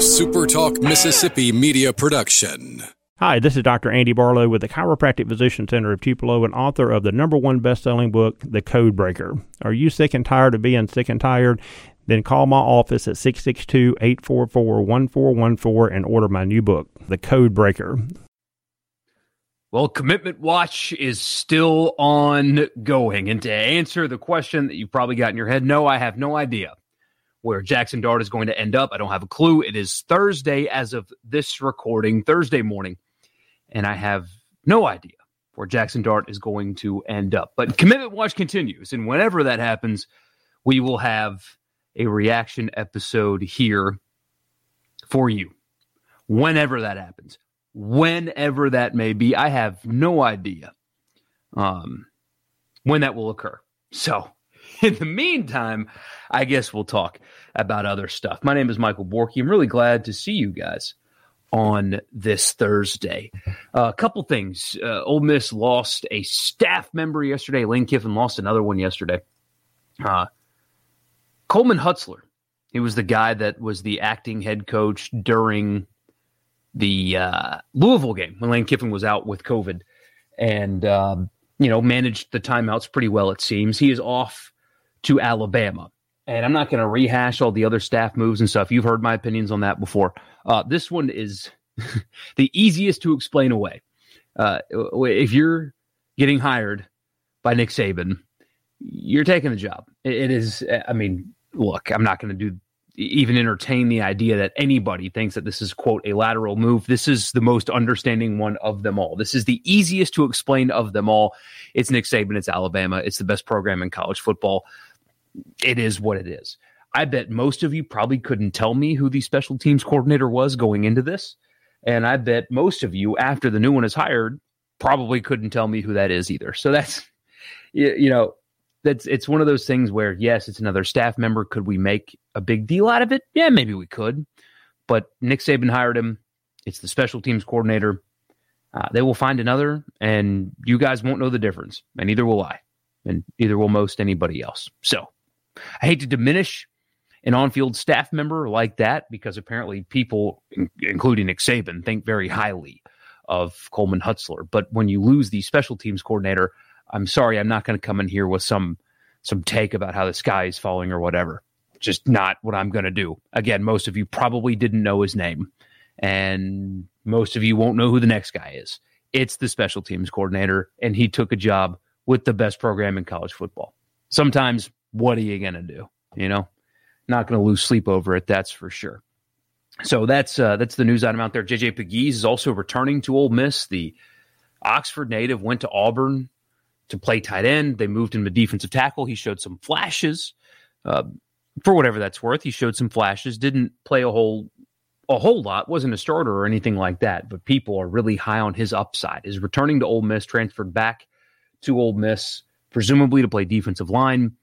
SuperTalk Mississippi media production. Hi, this is Dr. Andy Barlow with the Chiropractic Physician Center of Tupelo and author of the number one best-selling book, The Code Breaker. Are you sick and tired of being sick and tired? Then call my office at 662-844-1414 and order my new book, The Code Breaker. Well, Commitment Watch is still ongoing. And to answer the question that you've probably got in your head, no, I have no idea where Jackson Dart is going to end up. I don't have a clue. It is Thursday as of this recording, Thursday morning, and I have no idea where Jackson Dart is going to end up. But Commitment Watch continues, and whenever that happens, we will have a reaction episode here for you. Whenever that happens, whenever that may be, I have no idea um, when that will occur. So in the meantime, I guess we'll talk about other stuff. My name is Michael Borky. I'm really glad to see you guys on this Thursday. Uh, a couple things. Uh, Ole Miss lost a staff member yesterday. Lane Kiffin lost another one yesterday. Uh, Coleman Hutzler. He was the guy that was the acting head coach during the uh, Louisville game when Lane Kiffin was out with COVID and, um, you know, managed the timeouts pretty well, it seems. He is off to Alabama. And I'm not going to rehash all the other staff moves and stuff. You've heard my opinions on that before. Uh, this one is the easiest to explain away. Uh, if you're getting hired by Nick Saban, you're taking the job. it is, I mean, look, I'm not going to do even entertain the idea that anybody thinks that this is quote a lateral move this is the most understanding one of them all this is the easiest to explain of them all it's nick saban it's alabama it's the best program in college football it is what it is. I bet most of you probably couldn't tell me who the special teams coordinator was going into this. And I bet most of you, after the new one is hired, probably couldn't tell me who that is either. So that's, you know, that's it's one of those things where yes, it's another staff member. Could we make a big deal out of it? Yeah, maybe we could. But Nick Saban hired him. It's the special teams coordinator. Uh, they will find another, and you guys won't know the difference, and neither will I, and neither will most anybody else. So I hate to diminish an on-field staff member like that because apparently people, including Nick Saban, think very highly of Coleman Hutzler. But when you lose the special teams coordinator, I'm sorry, I'm not going to come in here with some some take about how the sky is falling or whatever. Just not what I'm going to do. Again, most of you probably didn't know his name, and most of you won't know who the next guy is. It's the special teams coordinator, and he took a job with the best program in college football. Sometimes what are you going to do? You know, not going to lose sleep over it. That's for sure. So that's uh, that's the news item out there. JJ Pegues is also returning to Ole Miss. The Oxford native went to Auburn to play tight end. They moved him to defensive tackle. He showed some flashes, uh, for whatever that's worth. He showed some flashes. Didn't play a whole a whole lot. wasn't a starter or anything like that. But people are really high on his upside. Is returning to Ole Miss, transferred back to Ole Miss, presumably to play defensive line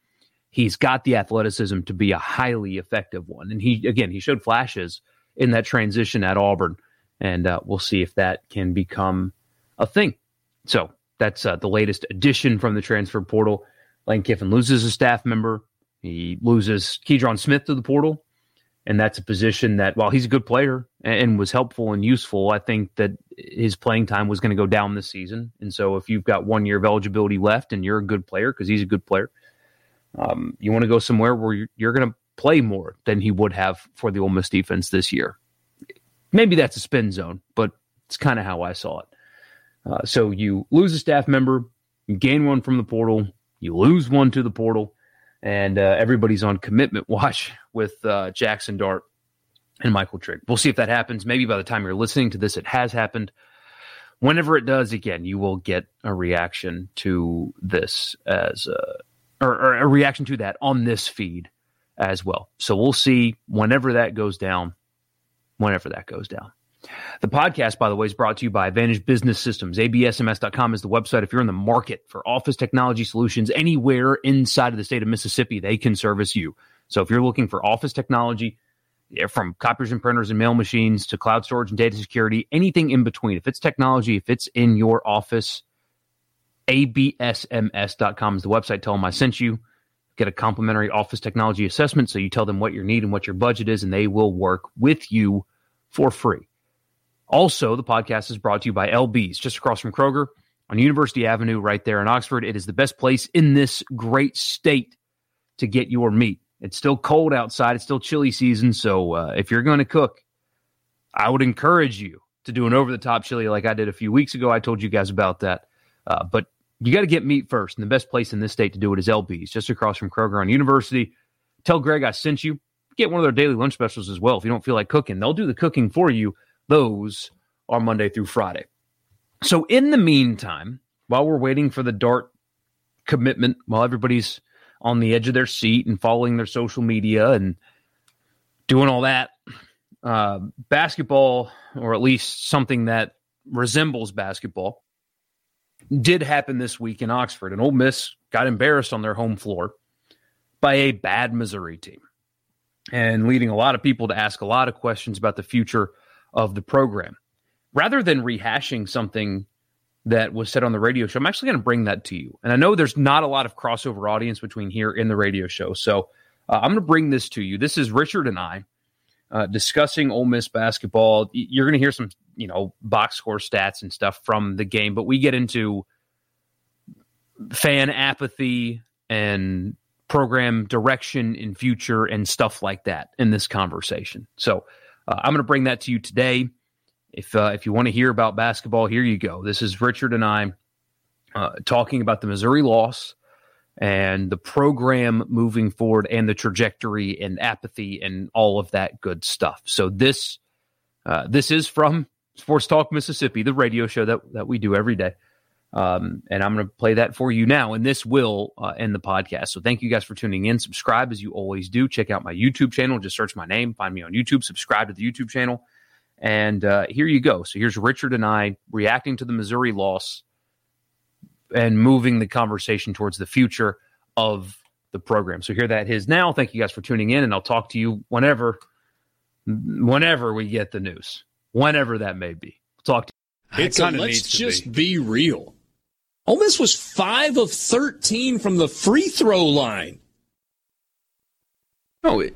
he's got the athleticism to be a highly effective one. And he, again, he showed flashes in that transition at Auburn. And uh, we'll see if that can become a thing. So that's uh, the latest addition from the transfer portal. Lane Kiffin loses a staff member. He loses Keidron Smith to the portal. And that's a position that, while he's a good player and was helpful and useful, I think that his playing time was going to go down this season. And so if you've got one year of eligibility left and you're a good player, because he's a good player, um, you want to go somewhere where you're, you're going to play more than he would have for the Ole Miss defense this year. Maybe that's a spin zone, but it's kind of how I saw it. Uh, so you lose a staff member, you gain one from the portal, you lose one to the portal, and uh, everybody's on commitment watch with uh, Jackson Dart and Michael Trigg. We'll see if that happens. Maybe by the time you're listening to this, it has happened. Whenever it does, again, you will get a reaction to this as or, or a reaction to that on this feed as well. So we'll see whenever that goes down, whenever that goes down. The podcast, by the way, is brought to you by Advantage Business Systems. ABSMS.com is the website. If you're in the market for office technology solutions anywhere inside of the state of Mississippi, they can service you. So if you're looking for office technology, from copiers and printers and mail machines to cloud storage and data security, anything in between, if it's technology, if it's in your office, absms.com is the website. Tell them I sent you. get a complimentary office technology assessment. So you tell them what your need and what your budget is, and they will work with you for free. Also, the podcast is brought to you by LB's, just across from Kroger on University Avenue, right there in Oxford. It is the best place in this great state to get your meat. It's still cold outside, it's still chilly season. So uh, if you're going to cook, I would encourage you to do an over the top chili like I did a few weeks ago. I told you guys about that. Uh, but you got to get meat first. And the best place in this state to do it is LB's, just across from Kroger on University. Tell Greg I sent you. Get one of their daily lunch specials as well if you don't feel like cooking. They'll do the cooking for you. Those are Monday through Friday. So, in the meantime, while we're waiting for the Dart commitment, while everybody's on the edge of their seat and following their social media and doing all that, uh, basketball, or at least something that resembles basketball, did happen this week in Oxford. And Ole Miss got embarrassed on their home floor by a bad Missouri team and leading a lot of people to ask a lot of questions about the future of the program. Rather than rehashing something that was said on the radio show, I'm actually going to bring that to you. And I know there's not a lot of crossover audience between here and the radio show. So uh, I'm going to bring this to you. This is Richard and I uh, discussing Ole Miss basketball. You're going to hear some, you know, box score stats and stuff from the game, but we get into fan apathy and program direction in future and stuff like that in this conversation. So uh, I'm going to bring that to you today. If uh, if you want to hear about basketball, here you go. This is Richard and I uh, talking about the Missouri loss and the program moving forward and the trajectory and apathy and all of that good stuff. So this uh, this is from Sports Talk Mississippi, the radio show that that we do every day. Um, and I'm going to play that for you now, and this will uh, end the podcast. So thank you guys for tuning in. Subscribe as you always do. Check out my YouTube channel. Just search my name, find me on YouTube. Subscribe to the YouTube channel, and uh, here you go. So here's Richard and I reacting to the Missouri loss and moving the conversation towards the future of the program. So here that is now. Thank you guys for tuning in, and I'll talk to you whenever, whenever we get the news, whenever that may be. talk. To it's a, let's just be. be real. Ole Miss was five of thirteen from the free throw line. No, oh,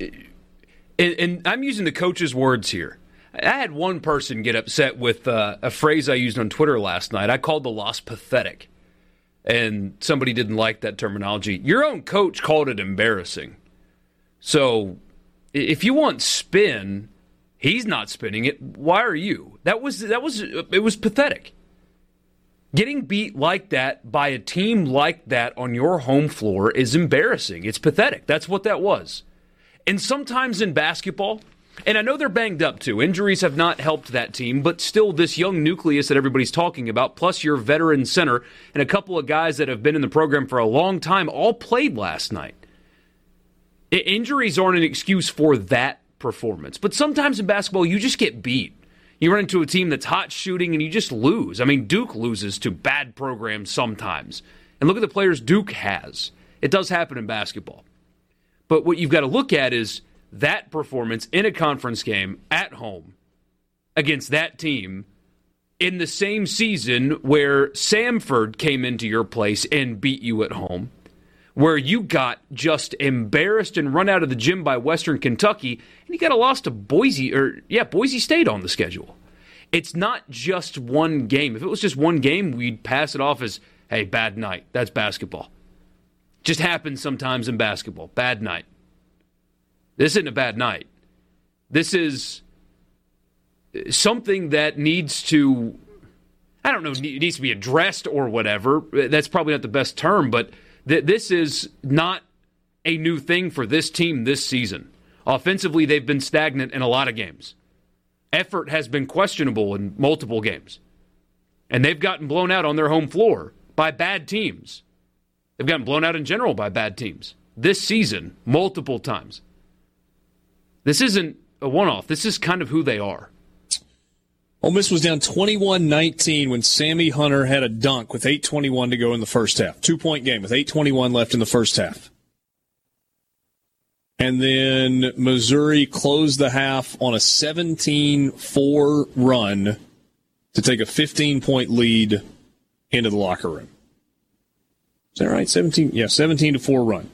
and, and I'm using the coach's words here. I had one person get upset with uh, a phrase I used on Twitter last night. I called the loss pathetic and somebody didn't like that terminology. Your own coach called it embarrassing. So if you want spin, he's not spinning it. Why are you? That was that was it was pathetic. Getting beat like that by a team like that on your home floor is embarrassing. It's pathetic. That's what that was. And sometimes in basketball, and I know they're banged up too. Injuries have not helped that team, but still, this young nucleus that everybody's talking about, plus your veteran center and a couple of guys that have been in the program for a long time, all played last night. Injuries aren't an excuse for that performance, but sometimes in basketball, you just get beat. You run into a team that's hot shooting and you just lose. I mean, Duke loses to bad programs sometimes. And look at the players Duke has. It does happen in basketball. But what you've got to look at is that performance in a conference game at home against that team in the same season where Samford came into your place and beat you at home, where you got just embarrassed and run out of the gym by Western Kentucky, and you got a loss to Boise or yeah, Boise State on the schedule. It's not just one game. If it was just one game, we'd pass it off as, hey, bad night. That's basketball. Just happens sometimes in basketball. Bad night. This isn't a bad night. This is something that needs to, I don't know, needs to be addressed or whatever. That's probably not the best term, but th- this is not a new thing for this team this season. Offensively, they've been stagnant in a lot of games. Effort has been questionable in multiple games. And they've gotten blown out on their home floor by bad teams. They've gotten blown out in general by bad teams this season multiple times. This isn't a one off. This is kind of who they are. Ole Miss was down 21 19 when Sammy Hunter had a dunk with 8.21 to go in the first half. Two point game with 8.21 left in the first half. And then Missouri closed the half on a 17 4 run to take a 15 point lead into the locker room. Is that right? 17? Yeah, 17 to 4 run.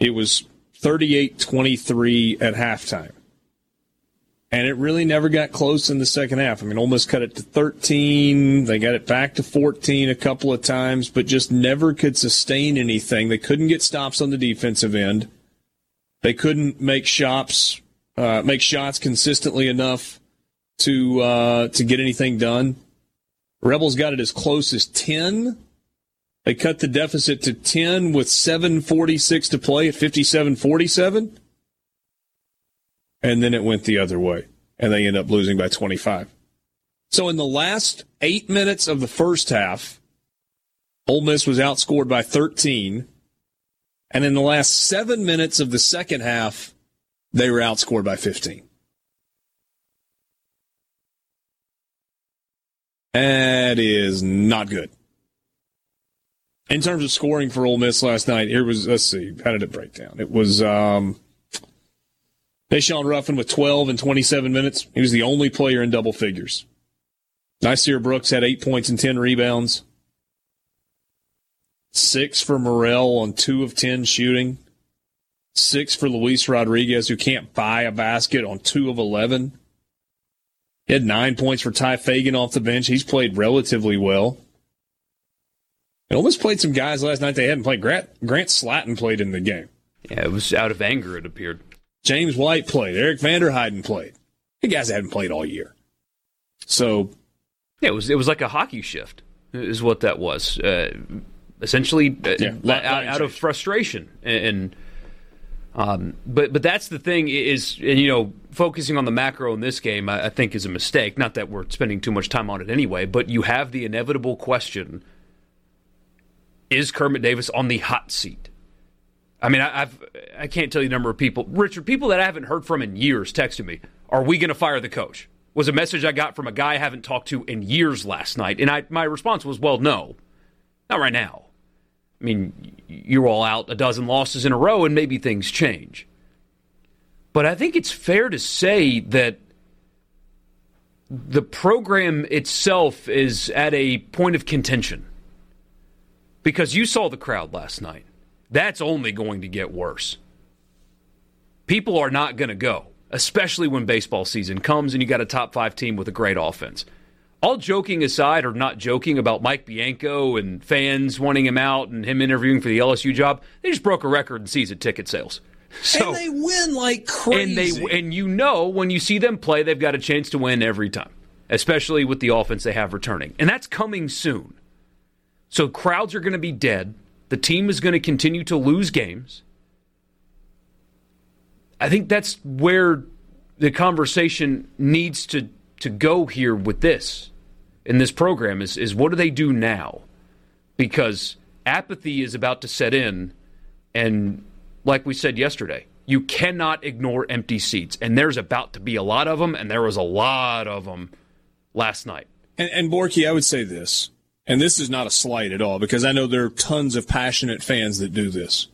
It was 38 23 at halftime. And it really never got close in the second half. I mean, almost cut it to 13. They got it back to 14 a couple of times, but just never could sustain anything. They couldn't get stops on the defensive end. They couldn't make shots, uh, make shots consistently enough to uh, to get anything done. Rebels got it as close as 10. They cut the deficit to 10 with 7:46 to play at 57-47 and then it went the other way, and they end up losing by 25. So in the last eight minutes of the first half, Ole Miss was outscored by 13, and in the last seven minutes of the second half, they were outscored by 15. That is not good. In terms of scoring for Ole Miss last night, here was let's see, how did it break down? It was um, Daeshun Ruffin with 12 and 27 minutes. He was the only player in double figures. Nysier Brooks had eight points and 10 rebounds. Six for Murrell on two of 10 shooting. Six for Luis Rodriguez, who can't buy a basket on two of 11. He had nine points for Tye Fagan off the bench. He's played relatively well. And almost played some guys last night they hadn't played. Grant, Grant Slatton played in the game. Yeah, it was out of anger, it appeared. James White played. Eric Vanderheiden played. The guys hadn't played all year. So, yeah, it was it was like a hockey shift, is what that was. Uh, essentially, uh, yeah, out, out of frustration and. Um, but but that's the thing is, and you know, focusing on the macro in this game, I, I think is a mistake. Not that we're spending too much time on it anyway, but you have the inevitable question: Is Kermit Davis on the hot seat? I mean, I, I've I can't tell you the number of people, Richard, people that I haven't heard from in years texted me, "Are we going to fire the coach?" Was a message I got from a guy I haven't talked to in years last night, and I my response was, "Well, no, not right now." I mean, you're all out a dozen losses in a row, and maybe things change. But I think it's fair to say that the program itself is at a point of contention because you saw the crowd last night that's only going to get worse. People are not going to go, especially when baseball season comes and you got a top five team with a great offense. All joking aside, or not joking about Mike Bianco and fans wanting him out and him interviewing for the LSU job, they just broke a record in season ticket sales. So, and they win like crazy. And they and you know when you see them play, they've got a chance to win every time, especially with the offense they have returning, and that's coming soon. So crowds are going to be dead. The team is going to continue to lose games. I think that's where the conversation needs to, to go here with this in this program is, is what do they do now? Because apathy is about to set in. And like we said yesterday, you cannot ignore empty seats. And there's about to be a lot of them, and there was a lot of them last night. And, and Borky, I would say this and this is not a slight at all because I know there are tons of passionate fans that do this.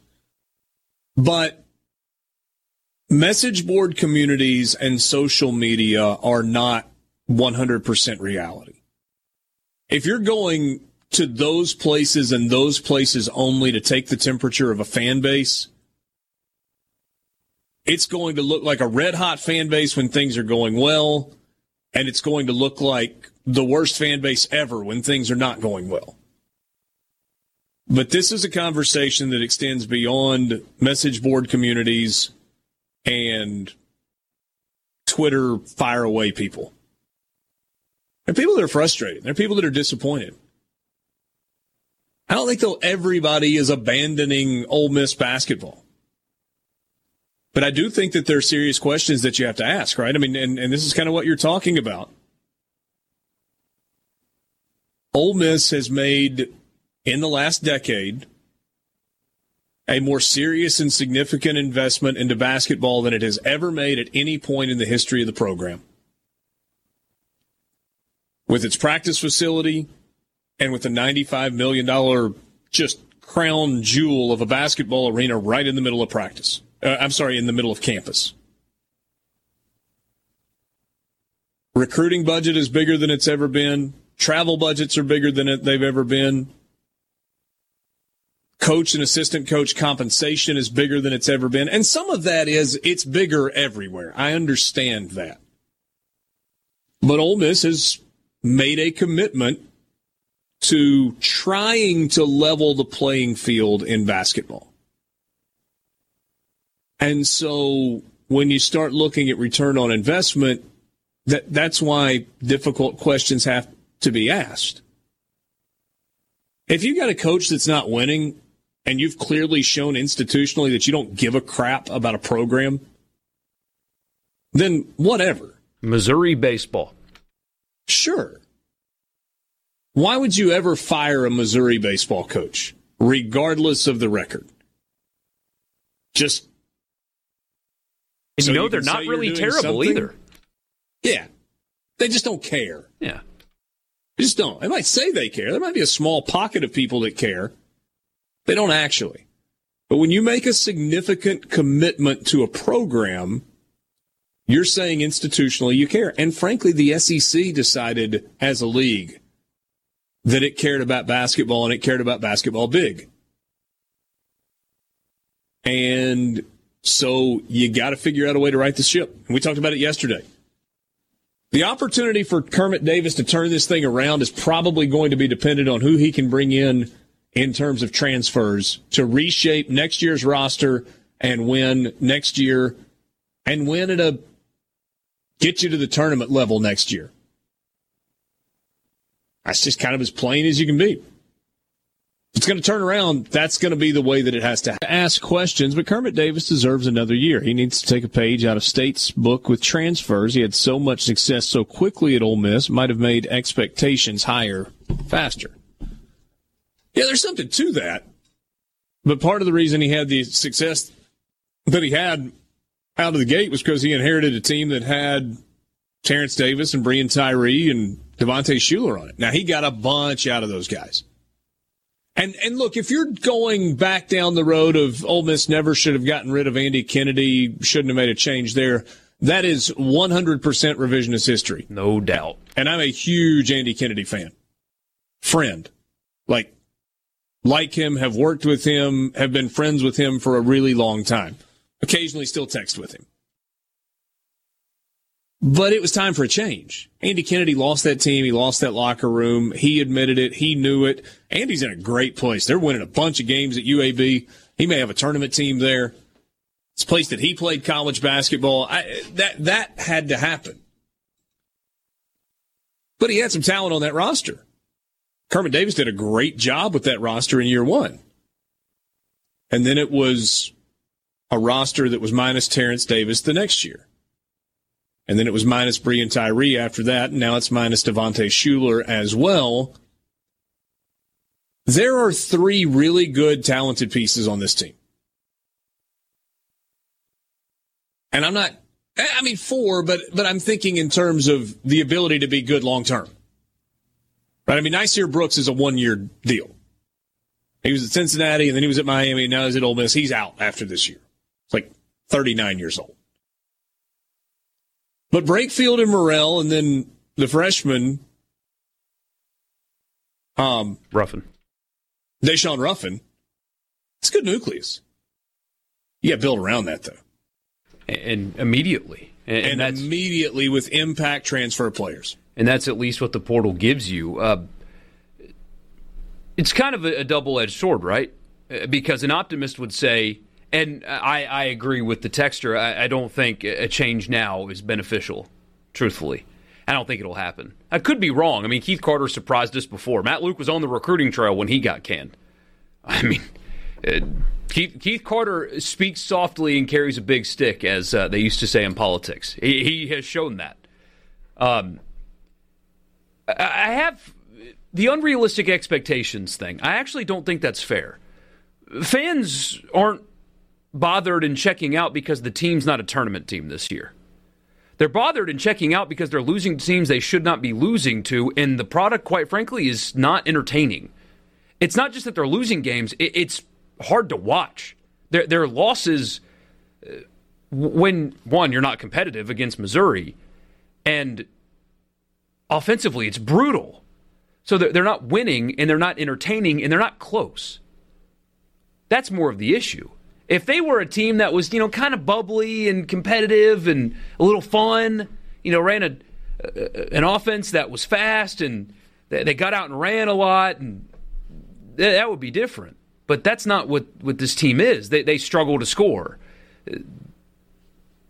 But message board communities and social media are not 100% reality. If you're going to those places and those places only to take the temperature of a fan base, it's going to look like a red hot fan base when things are going well, and it's going to look like the worst fan base ever when things are not going well. But this is a conversation that extends beyond message board communities and Twitter fire away people. There are people that are frustrated. There are people that are disappointed. I don't think though everybody is abandoning Ole Miss basketball. But I do think that there are serious questions that you have to ask, right? I mean, and, and this is kind of what you're talking about. Ole Miss has made in the last decade a more serious and significant investment into basketball than it has ever made at any point in the history of the program. With its practice facility and with the $95 million just crown jewel of a basketball arena right in the middle of practice. Uh, I'm sorry, in the middle of campus. Recruiting budget is bigger than it's ever been. Travel budgets are bigger than they've ever been. coach and assistant coach compensation is bigger than it's ever been. And some of that is it's bigger everywhere. I understand that. But Ole Miss has made a commitment to trying to level the playing field in basketball. And so when you start looking at return on investment, that that's why difficult questions have to be asked. If you've got a coach that's not winning and you've clearly shown institutionally that you don't give a crap about a program, then whatever. Missouri baseball. Sure. Why would you ever fire a Missouri baseball coach, regardless of the record? Just. And so you know, they're not really terrible something? either. Yeah. They just don't care. Yeah. They just don't. They might say they care. There might be a small pocket of people that care. They don't actually. But when you make a significant commitment to a program, you're saying institutionally you care. And frankly, the SEC decided as a league that it cared about basketball and it cared about basketball big. And so you got to figure out a way to right the ship. And we talked about it yesterday. The opportunity for Kermit Davis to turn this thing around is probably going to be dependent on who he can bring in in terms of transfers to reshape next year's roster and win next year and win at a get you to the tournament level next year. That's just kind of as plain as you can be. It's going to turn around, that's going to be the way that it has to ask questions. But Kermit Davis deserves another year. He needs to take a page out of State's book with transfers. He had so much success so quickly at Ole Miss, might have made expectations higher faster. Yeah, there's something to that. But part of the reason he had the success that he had out of the gate was because he inherited a team that had Terence Davis and Breein Tyree and Devontae Shuler on it. Now he got a bunch out of those guys. And and look, if you're going back down the road of Ole Miss never should have gotten rid of Andy Kennedy, shouldn't have made a change there, that is 100% revisionist history. No doubt. And I'm a huge Andy Kennedy fan. Friend. Like like him, have worked with him, have been friends with him for a really long time. Occasionally still text with him. But it was time for a change. Andy Kennedy lost that team. He lost that locker room. He admitted it. He knew it. Andy's in a great place. They're winning a bunch of games at UAB. He may have a tournament team there. It's a place that he played college basketball. I, that that had to happen. But he had some talent on that roster. Kermit Davis did a great job with that roster in year one. And then it was a roster that was minus Terence Davis the next year. And then it was minus Breein Tyree after that. And now it's minus Devontae Shuler as well. There are three really good, talented pieces on this team. And I'm not, I mean, four, but, but I'm thinking in terms of the ability to be good long term. Right? I mean, Nysier Brooks is a one year deal. He was at Cincinnati and then he was at Miami and now he's at Ole Miss. He's out after this year. It's like 39 years old. But Brakefield and Murrell, and then the freshman, um, Ruffin, Daeshun Ruffin. It's a good nucleus. You got to build around that though, and, immediately, and, and immediately with impact transfer players, and that's at least what the portal gives you. Uh, it's kind of a, a double edged sword, right? Uh, because an optimist would say and I, I agree with the texture. I, I, don't think a change now is beneficial, truthfully. I don't think it'll happen. I could be wrong. I mean, Keith Carter surprised us before. Matt Luke was on the recruiting trail when he got canned. I mean, uh, Keith, Keith, Carter speaks softly and carries a big stick, as uh, they used to say in politics. He, he has shown that. Um, I have the unrealistic expectations thing. I actually don't think that's fair. Fans aren't bothered in checking out because the team's not a tournament team this year. They're bothered in checking out because they're losing teams they should not be losing to, and the product, quite frankly, is not entertaining. It's not just that they're losing games, it's hard to watch. Their, their losses, uh, when, one, you're not competitive against Missouri, and offensively, it's brutal. So they're not winning, and they're not entertaining, and they're not close. That's more of the issue. If they were a team that was, you know, kind of bubbly and competitive and a little fun, you know, ran a, an offense that was fast and they got out and ran a lot, and that would be different. But that's not what, what this team is. They, they struggle to score.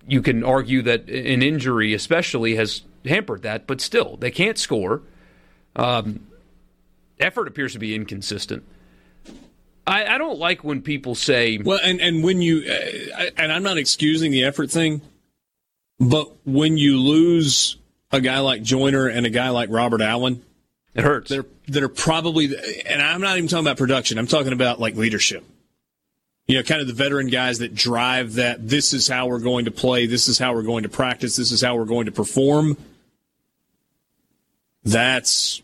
You can argue that an injury, especially, has hampered that, but still, they can't score. Um, effort appears to be inconsistent. I, I, don't like when people say. Well, and, and when you, uh, and I'm not excusing the effort thing, but when you lose a guy like Joiner and a guy like Robert Allen, it hurts. They're, that are probably, and I'm not even talking about production, I'm talking about like leadership. You know, kind of the veteran guys that drive that this is how we're going to play, this is how we're going to practice, this is how we're going to perform. That's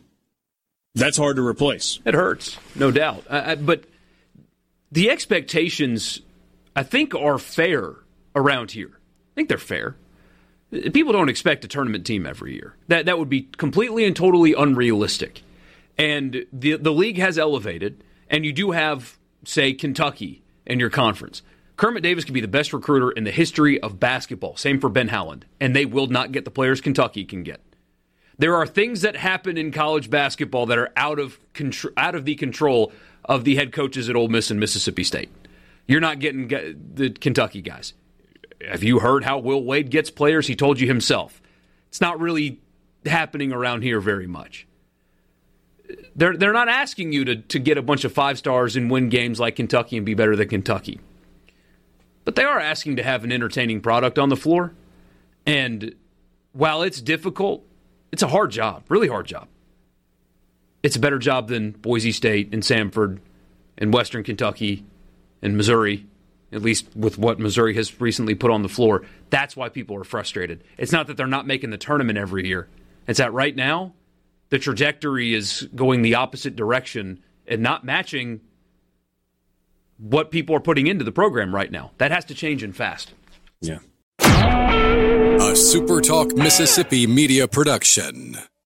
that's hard to replace. It hurts, no doubt. I, I, but the expectations, I think, are fair around here. I think they're fair. People don't expect a tournament team every year. That that would be completely and totally unrealistic. And the the league has elevated, and you do have, say, Kentucky in your conference. Kermit Davis could be the best recruiter in the history of basketball. Same for Ben Howland, and they will not get the players Kentucky can get. There are things that happen in college basketball that are out of contr- out of the control of the head coaches at Ole Miss and Mississippi State. You're not getting the Kentucky guys. Have you heard how Will Wade gets players? He told you himself. It's not really happening around here very much. They're they're not asking you to to get a bunch of five stars and win games like Kentucky and be better than Kentucky. But they are asking to have an entertaining product on the floor. And while it's difficult, it's a hard job, really hard job. It's a better job than Boise State and Samford and Western Kentucky and Missouri, at least with what Missouri has recently put on the floor. That's why people are frustrated. It's not that they're not making the tournament every year. It's that right now, the trajectory is going the opposite direction and not matching what people are putting into the program right now. That has to change and fast. Yeah. A SuperTalk Mississippi media production.